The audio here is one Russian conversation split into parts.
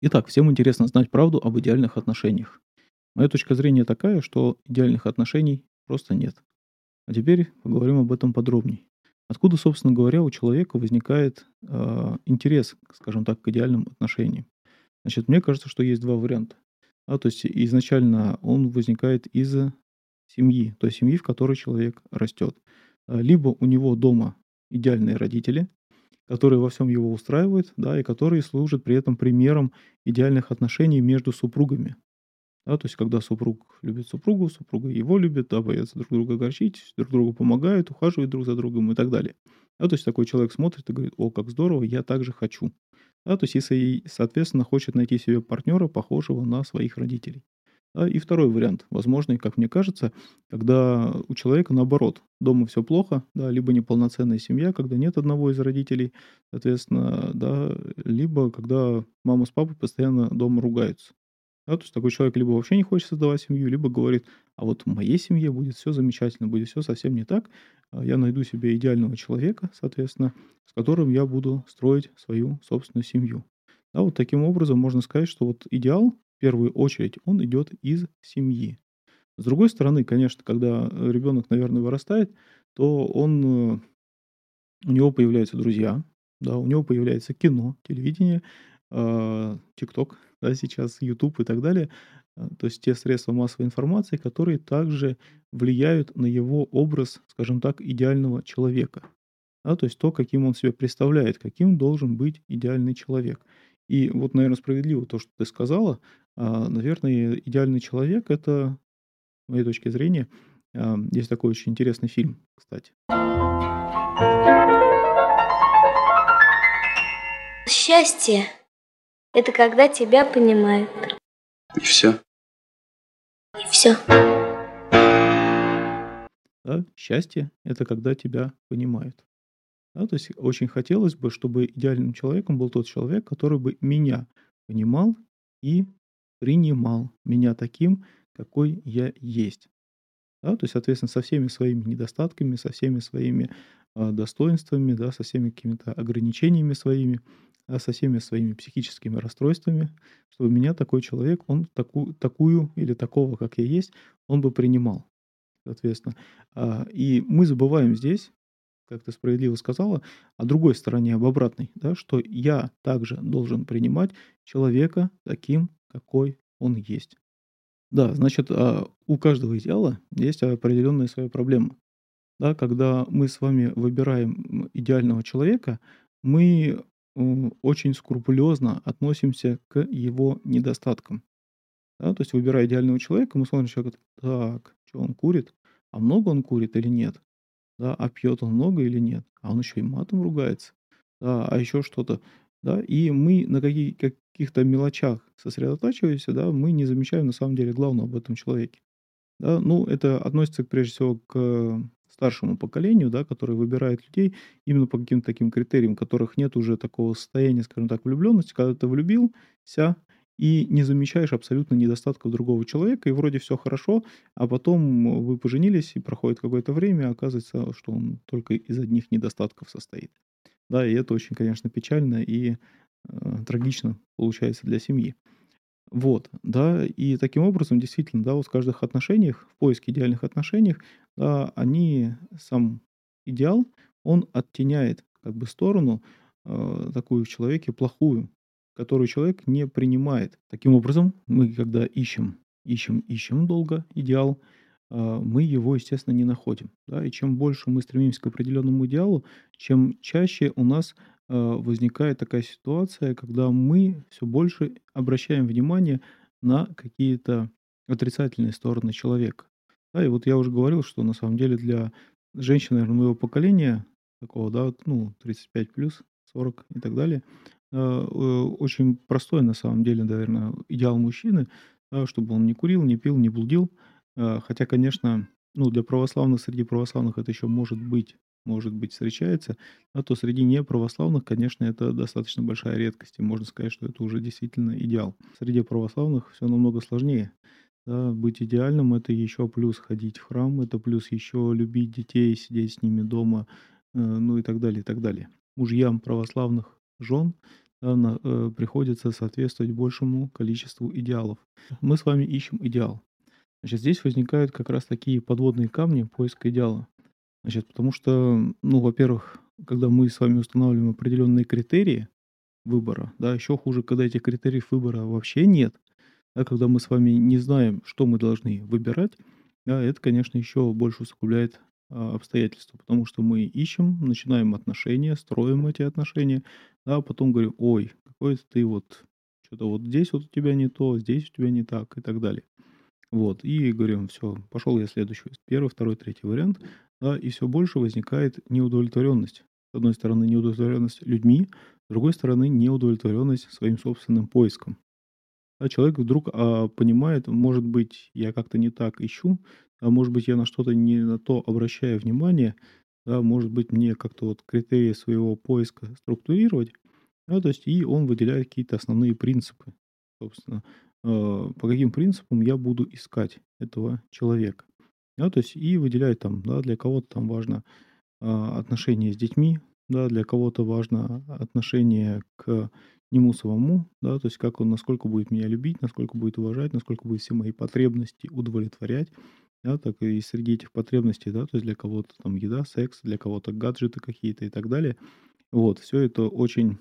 Итак, всем интересно знать правду об идеальных отношениях. Моя точка зрения такая, что идеальных отношений просто нет. А теперь поговорим об этом подробнее. Откуда, собственно говоря, у человека возникает э, интерес, скажем так, к идеальным отношениям? Значит, мне кажется, что есть два варианта. А, то есть изначально он возникает из семьи, той семьи, в которой человек растет. А, либо у него дома идеальные родители, которые во всем его устраивают, да, и которые служат при этом примером идеальных отношений между супругами. Да, то есть, когда супруг любит супругу, супруга его любит, да, боятся друг друга огорчить, друг другу помогают, ухаживают друг за другом и так далее. Да, то есть, такой человек смотрит и говорит, о, как здорово, я также хочу. Да, то есть, если, соответственно, хочет найти себе партнера, похожего на своих родителей. Да, и второй вариант, возможный, как мне кажется, когда у человека наоборот, дома все плохо, да, либо неполноценная семья, когда нет одного из родителей, соответственно, да, либо когда мама с папой постоянно дома ругаются. Да, то есть такой человек либо вообще не хочет создавать семью, либо говорит, а вот в моей семье будет все замечательно, будет все совсем не так, а я найду себе идеального человека, соответственно, с которым я буду строить свою собственную семью. Да, вот таким образом можно сказать, что вот идеал в первую очередь, он идет из семьи. С другой стороны, конечно, когда ребенок, наверное, вырастает, то он, э, у него появляются друзья, да, у него появляется кино, телевидение, а, ТикТок, да, сейчас YouTube и так далее. То есть те средства массовой информации, которые также влияют на его образ, скажем так, идеального человека. Да, то есть то, каким он себя представляет, каким должен быть идеальный человек. И вот, наверное, справедливо то, что ты сказала. А, наверное, идеальный человек это, с моей точки зрения, а, есть такой очень интересный фильм, кстати. Счастье – это когда тебя понимают. И все. И все. Да, счастье – это когда тебя понимают. Да, то есть очень хотелось бы, чтобы идеальным человеком был тот человек, который бы меня понимал и принимал меня таким, какой я есть. Да, то есть, соответственно, со всеми своими недостатками, со всеми своими а, достоинствами, да, со всеми какими-то ограничениями своими, да, со всеми своими психическими расстройствами, чтобы меня такой человек, он таку, такую или такого, как я есть, он бы принимал, соответственно. А, и мы забываем здесь, как ты справедливо сказала, о другой стороне, об обратной, да, что я также должен принимать человека таким, какой он есть. Да, значит, а, у каждого идеала есть определенная своя проблема. Да, когда мы с вами выбираем идеального человека, мы очень скрупулезно относимся к его недостаткам. Да, то есть, выбирая идеального человека, мы смотрим человека, так, что он курит, а много он курит или нет, да, а пьет он много или нет, а он еще и матом ругается, да, а еще что-то да, и мы на каких каких-то мелочах сосредотачиваемся, да, мы не замечаем на самом деле главного об этом человеке. Да, ну, это относится прежде всего к старшему поколению, да, которое выбирает людей именно по каким-то таким критериям, которых нет уже такого состояния, скажем так, влюбленности, когда ты влюбился и не замечаешь абсолютно недостатков другого человека, и вроде все хорошо, а потом вы поженились, и проходит какое-то время, а оказывается, что он только из одних недостатков состоит. Да, и это очень, конечно, печально и э, трагично получается для семьи. Вот, да, и таким образом, действительно, да, вот в каждых отношениях, в поиске идеальных отношениях, да, они, сам идеал, он оттеняет как бы сторону э, такую в человеке плохую, которую человек не принимает. Таким образом, мы когда ищем, ищем, ищем долго идеал, а, мы его, естественно, не находим. Да? И чем больше мы стремимся к определенному идеалу, чем чаще у нас а, возникает такая ситуация, когда мы все больше обращаем внимание на какие-то отрицательные стороны человека. Да, и вот я уже говорил, что на самом деле для женщин, наверное, моего поколения, такого, да, ну, 35 плюс, 40 и так далее, очень простой на самом деле, наверное, идеал мужчины, да, чтобы он не курил, не пил, не блудил, Э, хотя, конечно, ну, для православных, среди православных это еще может быть, может быть, встречается, а то среди неправославных, конечно, это достаточно большая редкость, и можно сказать, что это уже действительно идеал. Среди православных все намного сложнее. Да, быть идеальным это еще плюс ходить в храм, это плюс еще любить детей, сидеть с ними дома, э, ну и так далее, и так далее. Мужьям православных жен э, приходится соответствовать большему количеству идеалов. Мы с вами ищем идеал. Значит, здесь возникают как раз такие подводные камни поиска идеала. Значит, потому что, ну, во-первых, когда мы с вами устанавливаем определенные критерии выбора, да, еще хуже, когда этих критериев выбора вообще нет, да, когда мы с вами не знаем, что мы должны выбирать, да, это, конечно, еще больше усугубляет обстоятельства, потому что мы ищем, начинаем отношения, строим эти отношения, да, а потом говорим, ой, какой ты вот, что-то вот здесь вот у тебя не то, здесь у тебя не так и так далее. Вот, и говорим, все, пошел я следующий, первый, второй, третий вариант, да, и все больше возникает неудовлетворенность. С одной стороны, неудовлетворенность людьми, с другой стороны, неудовлетворенность своим собственным поиском. А человек вдруг а, понимает, может быть, я как-то не так ищу, а может быть, я на что-то не на то обращаю внимание, да, может быть, мне как-то вот критерии своего поиска структурировать, да, то есть и он выделяет какие-то основные принципы, собственно, э, по каким принципам я буду искать этого человека. Да, то есть и выделяет там, да, для кого-то там важно а, отношения с детьми, да, для кого-то важно отношение к нему самому, да, то есть как он, насколько будет меня любить, насколько будет уважать, насколько будет все мои потребности удовлетворять, да, так и среди этих потребностей, да, то есть для кого-то там еда, секс, для кого-то гаджеты какие-то и так далее. Вот, все это очень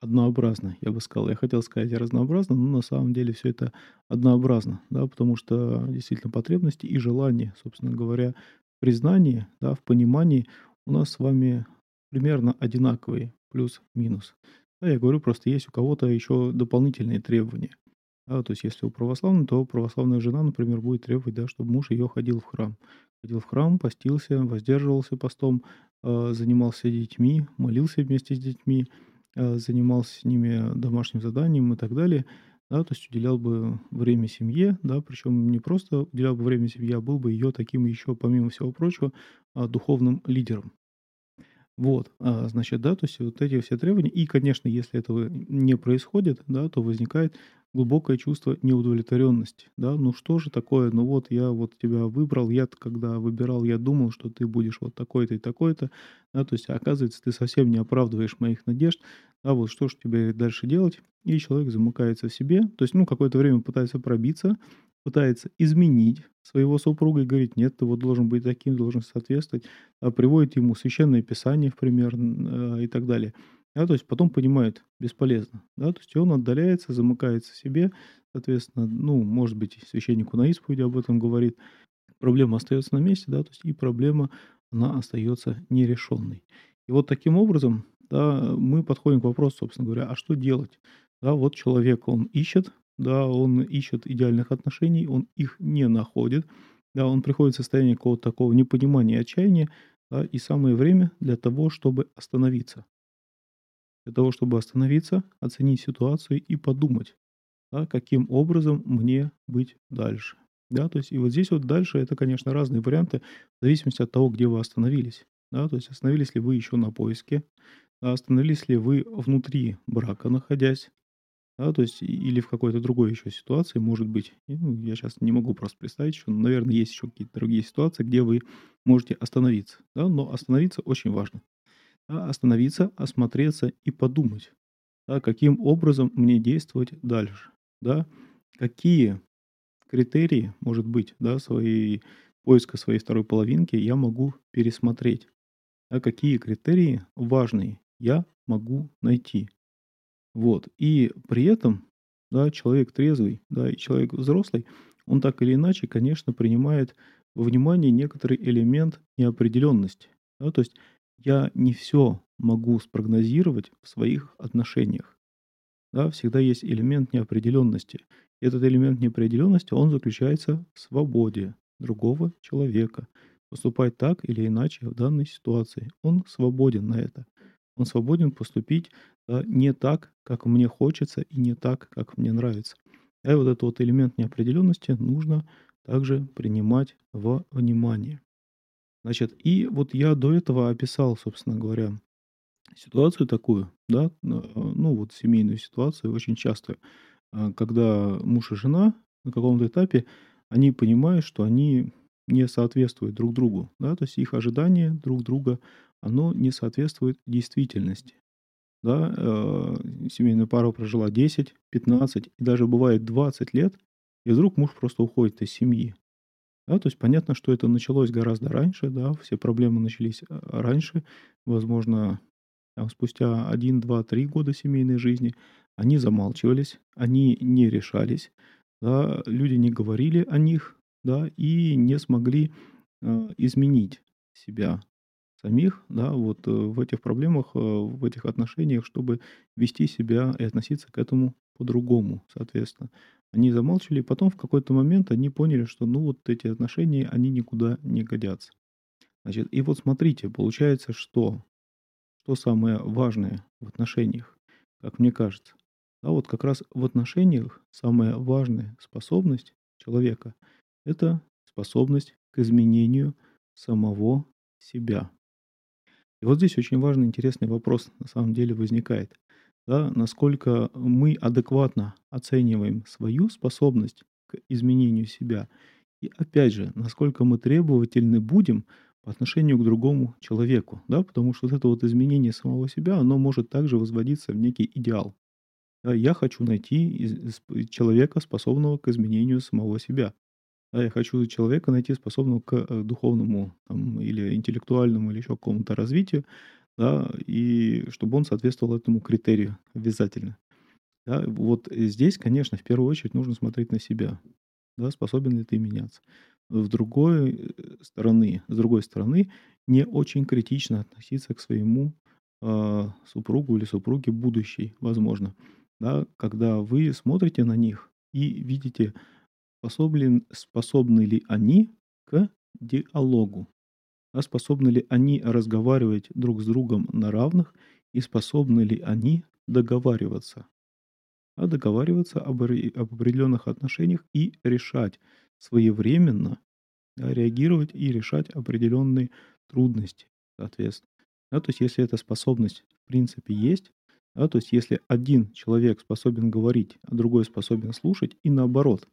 однообразно, я бы сказал. Я хотел сказать разнообразно, но на самом деле все это однообразно, да, потому что действительно потребности и желания, собственно говоря, признание, да, в понимании у нас с вами примерно одинаковые, плюс-минус. Да, я говорю, просто есть у кого-то еще дополнительные требования. Да, то есть, если у православной, то православная жена, например, будет требовать, да, чтобы муж ее ходил в храм. Ходил в храм, постился, воздерживался постом, э, занимался детьми, молился вместе с детьми, э, занимался с ними домашним заданием и так далее. Да, то есть уделял бы время семье, да, причем не просто уделял бы время семье, а был бы ее таким еще, помимо всего прочего, а, духовным лидером. Вот, а, значит, да, то есть вот эти все требования. И, конечно, если этого не происходит, да, то возникает глубокое чувство неудовлетворенности, да. Ну что же такое? Ну вот я вот тебя выбрал, я когда выбирал, я думал, что ты будешь вот такой-то и такой-то, да, то есть оказывается, ты совсем не оправдываешь моих надежд, да, вот что же тебе дальше делать? И человек замыкается в себе, то есть, ну, какое-то время пытается пробиться, пытается изменить своего супруга и говорит, нет, ты вот должен быть таким, должен соответствовать, а приводит ему священное писание, в пример, э, и так далее. Да, то есть потом понимает, бесполезно. Да, то есть он отдаляется, замыкается себе, соответственно, ну, может быть, священнику на исповеди об этом говорит, проблема остается на месте, да, то есть и проблема, она остается нерешенной. И вот таким образом, да, мы подходим к вопросу, собственно говоря, а что делать? Да, вот человек, он ищет, да, он ищет идеальных отношений, он их не находит, да, он приходит в состояние какого-то такого непонимания отчаяния, да, и самое время для того, чтобы остановиться. Для того, чтобы остановиться, оценить ситуацию и подумать, да, каким образом мне быть дальше. Да, то есть и вот здесь вот дальше это, конечно, разные варианты в зависимости от того, где вы остановились. Да, то есть остановились ли вы еще на поиске, да, остановились ли вы внутри брака находясь, да, то есть или в какой-то другой еще ситуации, может быть, ну, я сейчас не могу просто представить но, наверное, есть еще какие-то другие ситуации, где вы можете остановиться, да, но остановиться очень важно. Да, остановиться, осмотреться и подумать, да, каким образом мне действовать дальше, да, какие критерии, может быть, да, своей поиска своей второй половинки я могу пересмотреть, да, какие критерии важные я могу найти, вот. И при этом, да, человек трезвый, да, и человек взрослый, он так или иначе, конечно, принимает во внимание некоторый элемент неопределенности. Да, то есть я не все могу спрогнозировать в своих отношениях. Да, всегда есть элемент неопределенности. Этот элемент неопределенности, он заключается в свободе другого человека поступать так или иначе в данной ситуации. Он свободен на это. Он свободен поступить да, не так, как мне хочется, и не так, как мне нравится. И вот этот вот элемент неопределенности нужно также принимать во внимание. Значит, и вот я до этого описал, собственно говоря, ситуацию такую, да, ну вот семейную ситуацию, очень часто, а, когда муж и жена на каком-то этапе, они понимают, что они не соответствуют друг другу, да, то есть их ожидания друг друга, оно не соответствует действительности. да, э, семейная пара прожила 10, 15 и даже бывает 20 лет, и вдруг муж просто уходит из семьи. Да, то есть понятно, что это началось гораздо раньше, да, все проблемы начались э, раньше, возможно, там, спустя один, два, три года семейной жизни, они замалчивались, они не решались, да, люди не говорили о них, да, и не смогли э, изменить себя самих, да, вот э, в этих проблемах, э, в этих отношениях, чтобы вести себя и относиться к этому по-другому, соответственно. Они замалчивали, и потом в какой-то момент они поняли, что ну вот эти отношения, они никуда не годятся. Значит, и вот смотрите, получается, что, что самое важное в отношениях, как мне кажется. Да, вот как раз в отношениях самая важная способность человека– это способность к изменению самого себя. И вот здесь очень важный, интересный вопрос на самом деле возникает. Да, насколько мы адекватно оцениваем свою способность к изменению себя. И опять же, насколько мы требовательны будем по отношению к другому человеку. Да, потому что вот это вот изменение самого себя, оно может также возводиться в некий идеал. Я хочу найти человека, способного к изменению самого себя. Я хочу человека найти, способного к э, духовному там, или интеллектуальному, или еще какому-то развитию, да, и чтобы он соответствовал этому критерию обязательно. Да, вот здесь, конечно, в первую очередь нужно смотреть на себя. Да, способен ли ты меняться. В другой э, стороны, с другой стороны, не очень критично относиться к своему э, супругу или супруге будущей, возможно. Да, когда вы смотрите на них и видите Способен способны ли они к диалогу? А способны ли они разговаривать друг с другом на равных и способны ли они договариваться? А договариваться об, об определенных отношениях и решать своевременно, да, реагировать и решать определенные трудности, соответственно. Да, то есть, если эта способность в принципе есть, да, то есть, если один человек способен говорить, а другой способен слушать, и наоборот,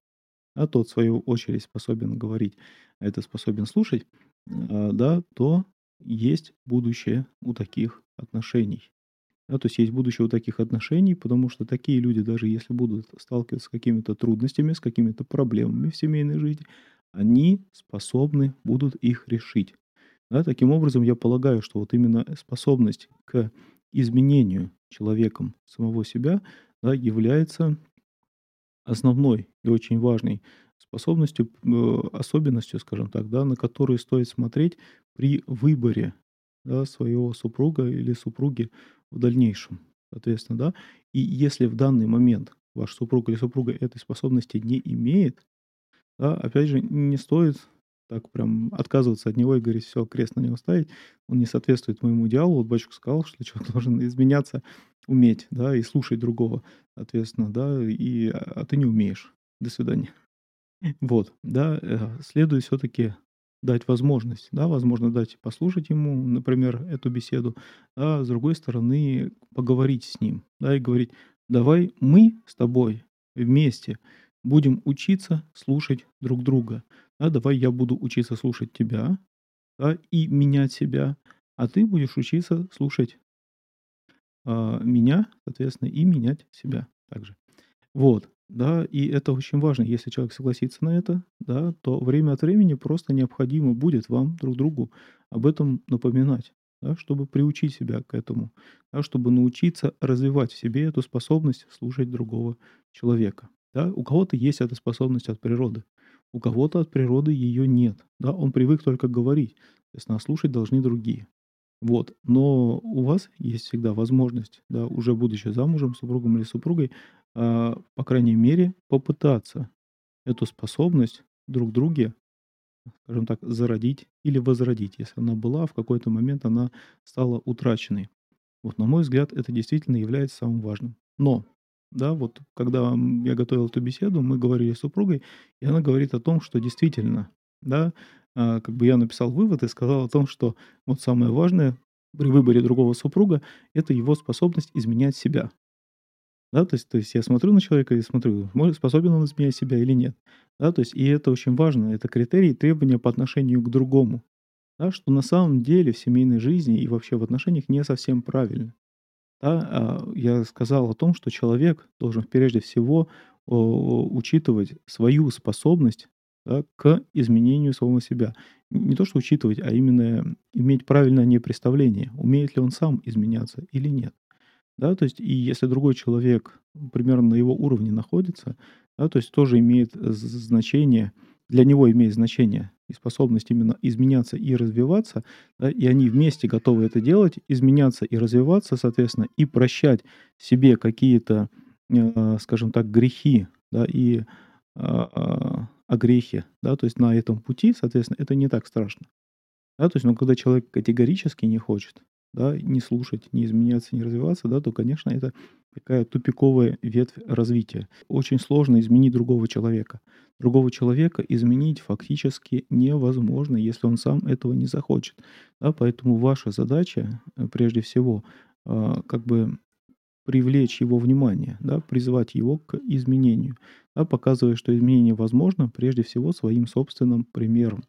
а тот, в свою очередь, способен говорить, а этот способен слушать, а, да, то есть будущее у таких отношений. Да, то есть есть будущее у таких отношений, потому что такие люди, даже если будут сталкиваться с какими-то трудностями, с какими-то проблемами в семейной жизни, они способны будут их решить. Да, таким образом, я полагаю, что вот именно способность к изменению человеком самого себя да, является основной и очень важной способностью, э, особенностью, скажем так, да, на которую стоит смотреть при выборе да, своего супруга или супруги в дальнейшем, соответственно, да. И если в данный момент ваш супруг или супруга этой способности не имеет, да, опять же, не стоит так прям отказываться от него и говорить, все, крест на него ставить, он не соответствует моему идеалу. Вот батюшка сказал, что человек должен изменяться, уметь, да, и слушать другого, соответственно, да, и, а, а ты не умеешь. До свидания. Вот, да, э, следует все-таки дать возможность, да, возможно, дать послушать ему, например, эту беседу, а с другой стороны поговорить с ним, да, и говорить, давай мы с тобой вместе будем учиться слушать друг друга, да, давай я буду учиться слушать тебя, да, и менять себя, а ты будешь учиться слушать а, меня, соответственно, и менять себя также. Вот, да, и это очень важно. Если человек согласится на это, да, то время от времени просто необходимо будет вам друг другу об этом напоминать, да, чтобы приучить себя к этому, да, чтобы научиться развивать в себе эту способность слушать другого человека. Да. У кого-то есть эта способность от природы, у кого-то от природы ее нет. Да, он привык только говорить, соответственно, а слушать должны другие. Вот. Но у вас есть всегда возможность, да, уже будучи замужем, супругом или супругой, а, по крайней мере, попытаться эту способность друг друге, скажем так, зародить или возродить. Если она была, в какой-то момент она стала утраченной. Вот, на мой взгляд, это действительно является самым важным. Но да, вот когда я готовил эту беседу, мы говорили с супругой, и она говорит о том, что действительно, да, как бы я написал вывод и сказал о том, что вот самое важное при выборе другого супруга– это его способность изменять себя. Да, то есть, то есть я смотрю на человека и смотрю, способен он изменять себя или нет. Да, то есть, и это очень важно, это критерии требования по отношению к другому. Да, что на самом деле в семейной жизни и вообще в отношениях не совсем правильно. Да, а, я сказал о том, что человек должен прежде всего учитывать свою способность, да, к изменению самого себя. Не то что учитывать, а именно иметь правильное о ней представление, умеет ли он сам изменяться или нет. Да, то есть и если другой человек примерно на его уровне находится, да, то есть тоже имеет з значение, для него имеет значение и способность именно изменяться и развиваться, да, и они вместе готовы это делать, изменяться и развиваться, соответственно, и прощать себе какие-то, э, скажем так, грехи, да, и, а, а, огрехи, да, то есть на этом пути, соответственно, это не так страшно. Да, то есть, но когда человек категорически не хочет, да, не слушать, не изменяться, не развиваться, да, то, конечно, это такая тупиковая ветвь развития. Очень сложно изменить другого человека. Другого человека изменить фактически невозможно, если он сам этого не захочет. Да, поэтому ваша задача, э, прежде всего, а, как бы привлечь его внимание, да, призвать его к изменению, да, показывая, что изменение возможно прежде всего своим собственным примером.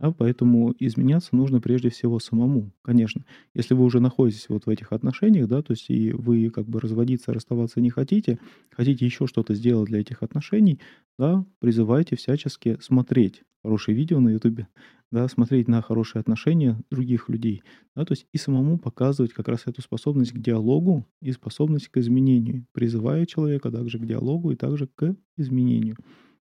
Да, поэтому изменяться нужно прежде всего самому, конечно. Если вы уже находитесь вот в этих отношениях, да, то есть и вы как бы разводиться, расставаться не хотите, хотите еще что-то сделать для этих отношений, да, призывайте всячески смотреть хорошие видео на Ютубе, да, смотреть на хорошие отношения других людей, да, то есть и самому показывать как раз эту способность к диалогу и способность к изменению, призывая человека также к диалогу и также к изменению.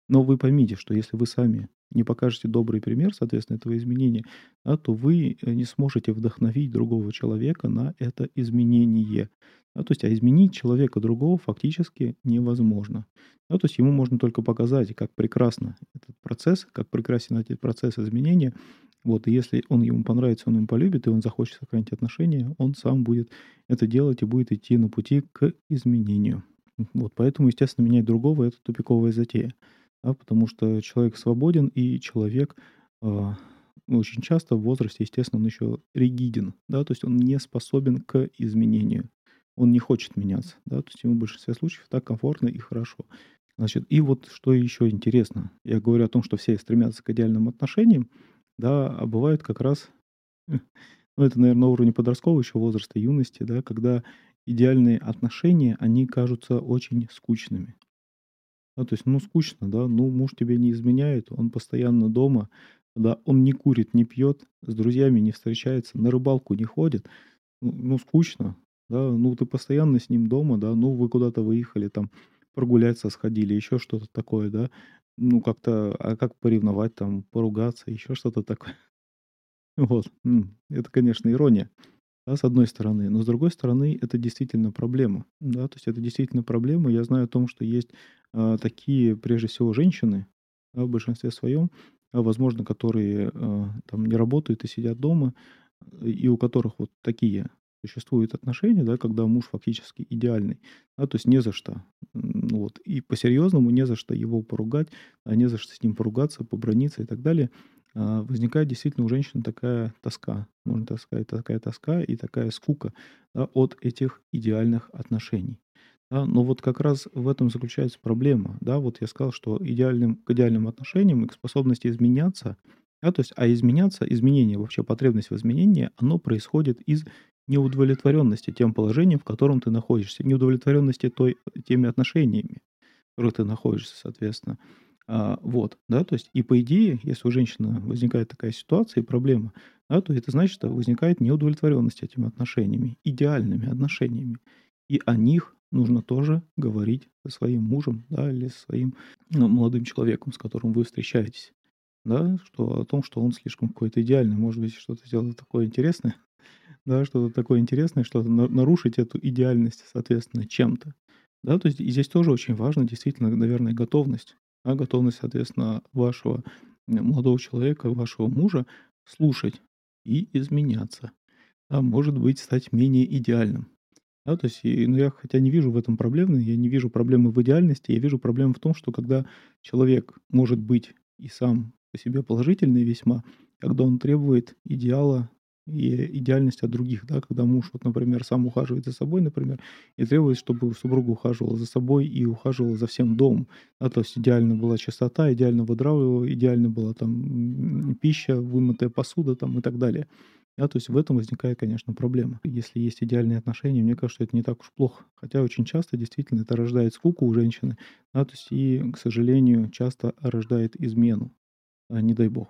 Но вы поймите, что если вы сами не покажете добрый пример, соответственно, этого изменения, да, то вы э, не сможете вдохновить другого человека на это изменение. Да, то есть, а изменить человека другого фактически невозможно. Да, то есть ему можно только показать, как прекрасно этот процесс, как прекрасен этот процесс изменения. Вот, и если он ему понравится, он ему полюбит, и он захочет сохранить отношения, он сам будет это делать и будет идти на пути к изменению. Вот, поэтому, естественно, менять другого– это тупиковая затея да, потому что человек свободен, и человек а, очень часто в возрасте, естественно, он еще ригиден, да, то есть он не способен к изменению. Он не хочет меняться, да, то есть ему в большинстве случаев так комфортно и хорошо. Значит, и вот что еще интересно. Я говорю о том, что все стремятся к идеальным отношениям, да, а бывает как раз, ну, это, наверное, на уровне подросткового еще возраста, юности, да, когда идеальные отношения, они кажутся очень скучными. Да, то есть, ну, скучно, да, ну, муж тебе не изменяет, он постоянно дома, да, он не курит, не пьет, с друзьями не встречается, на рыбалку не ходит, ну, ну, скучно, да, ну, ты постоянно с ним дома, да, ну, вы куда-то выехали, там, прогуляться сходили, еще что-то такое, да, ну, как-то, а как поревновать, там, поругаться, еще что-то такое. Вот, это, конечно, ирония да, с одной стороны. Но с другой стороны, это действительно проблема. Да, то есть это действительно проблема. Я знаю о том, что есть а, такие, прежде всего, женщины, да, в большинстве своем, а, возможно, которые а, там не работают и сидят дома, и у которых вот такие существуют отношения, да, когда муж фактически идеальный, да, то есть не за что. Вот. И по-серьезному не за что его поругать, а не за что с ним поругаться, поброниться и так далее. А, возникает действительно у женщин такая тоска, можно так сказать, такая тоска и такая скука да, от этих идеальных отношений. Да, но вот как раз в этом заключается проблема. Да, вот я сказал, что идеальным, к идеальным отношениям и к способности изменяться, да, то есть, а изменяться, изменение, вообще потребность в изменении, оно происходит из неудовлетворенности тем положением, в котором ты находишься, неудовлетворенности той, теми отношениями, в которых ты находишься, соответственно. А, вот, да, то есть и по идее, если у женщины возникает такая ситуация и проблема, да, то это значит, что возникает неудовлетворенность этими отношениями, идеальными отношениями. И о них нужно тоже говорить со своим мужем, да, или со своим ну, молодым человеком, с которым вы встречаетесь. Да, что о том, что он слишком какой-то идеальный, может быть, что-то сделать такое интересное, да, что-то такое интересное, что-то нарушить эту идеальность, соответственно, чем-то. Да, то есть и здесь тоже очень важно, действительно, наверное, готовность а готовность, соответственно, вашего э, молодого человека, вашего мужа слушать и изменяться. А может быть, стать менее идеальным. Да, то есть, и, ну, я хотя не вижу в этом проблемы, я не вижу проблемы в идеальности, я вижу проблему в том, что когда человек может быть и сам по себе положительный весьма, когда он требует идеала и идеальность от других, да, когда муж, вот, например, сам ухаживает за собой, например, и требует, чтобы супруга ухаживала за собой и ухаживала за всем домом, да, то есть идеально была чистота, идеально выдравливала, идеально была там пища, вымытая посуда там и так далее. Да, то есть в этом возникает, конечно, проблема. Если есть идеальные отношения, мне кажется, это не так уж плохо. Хотя очень часто действительно это рождает скуку у женщины, да, то есть и, к сожалению, часто рождает измену, а, не дай бог.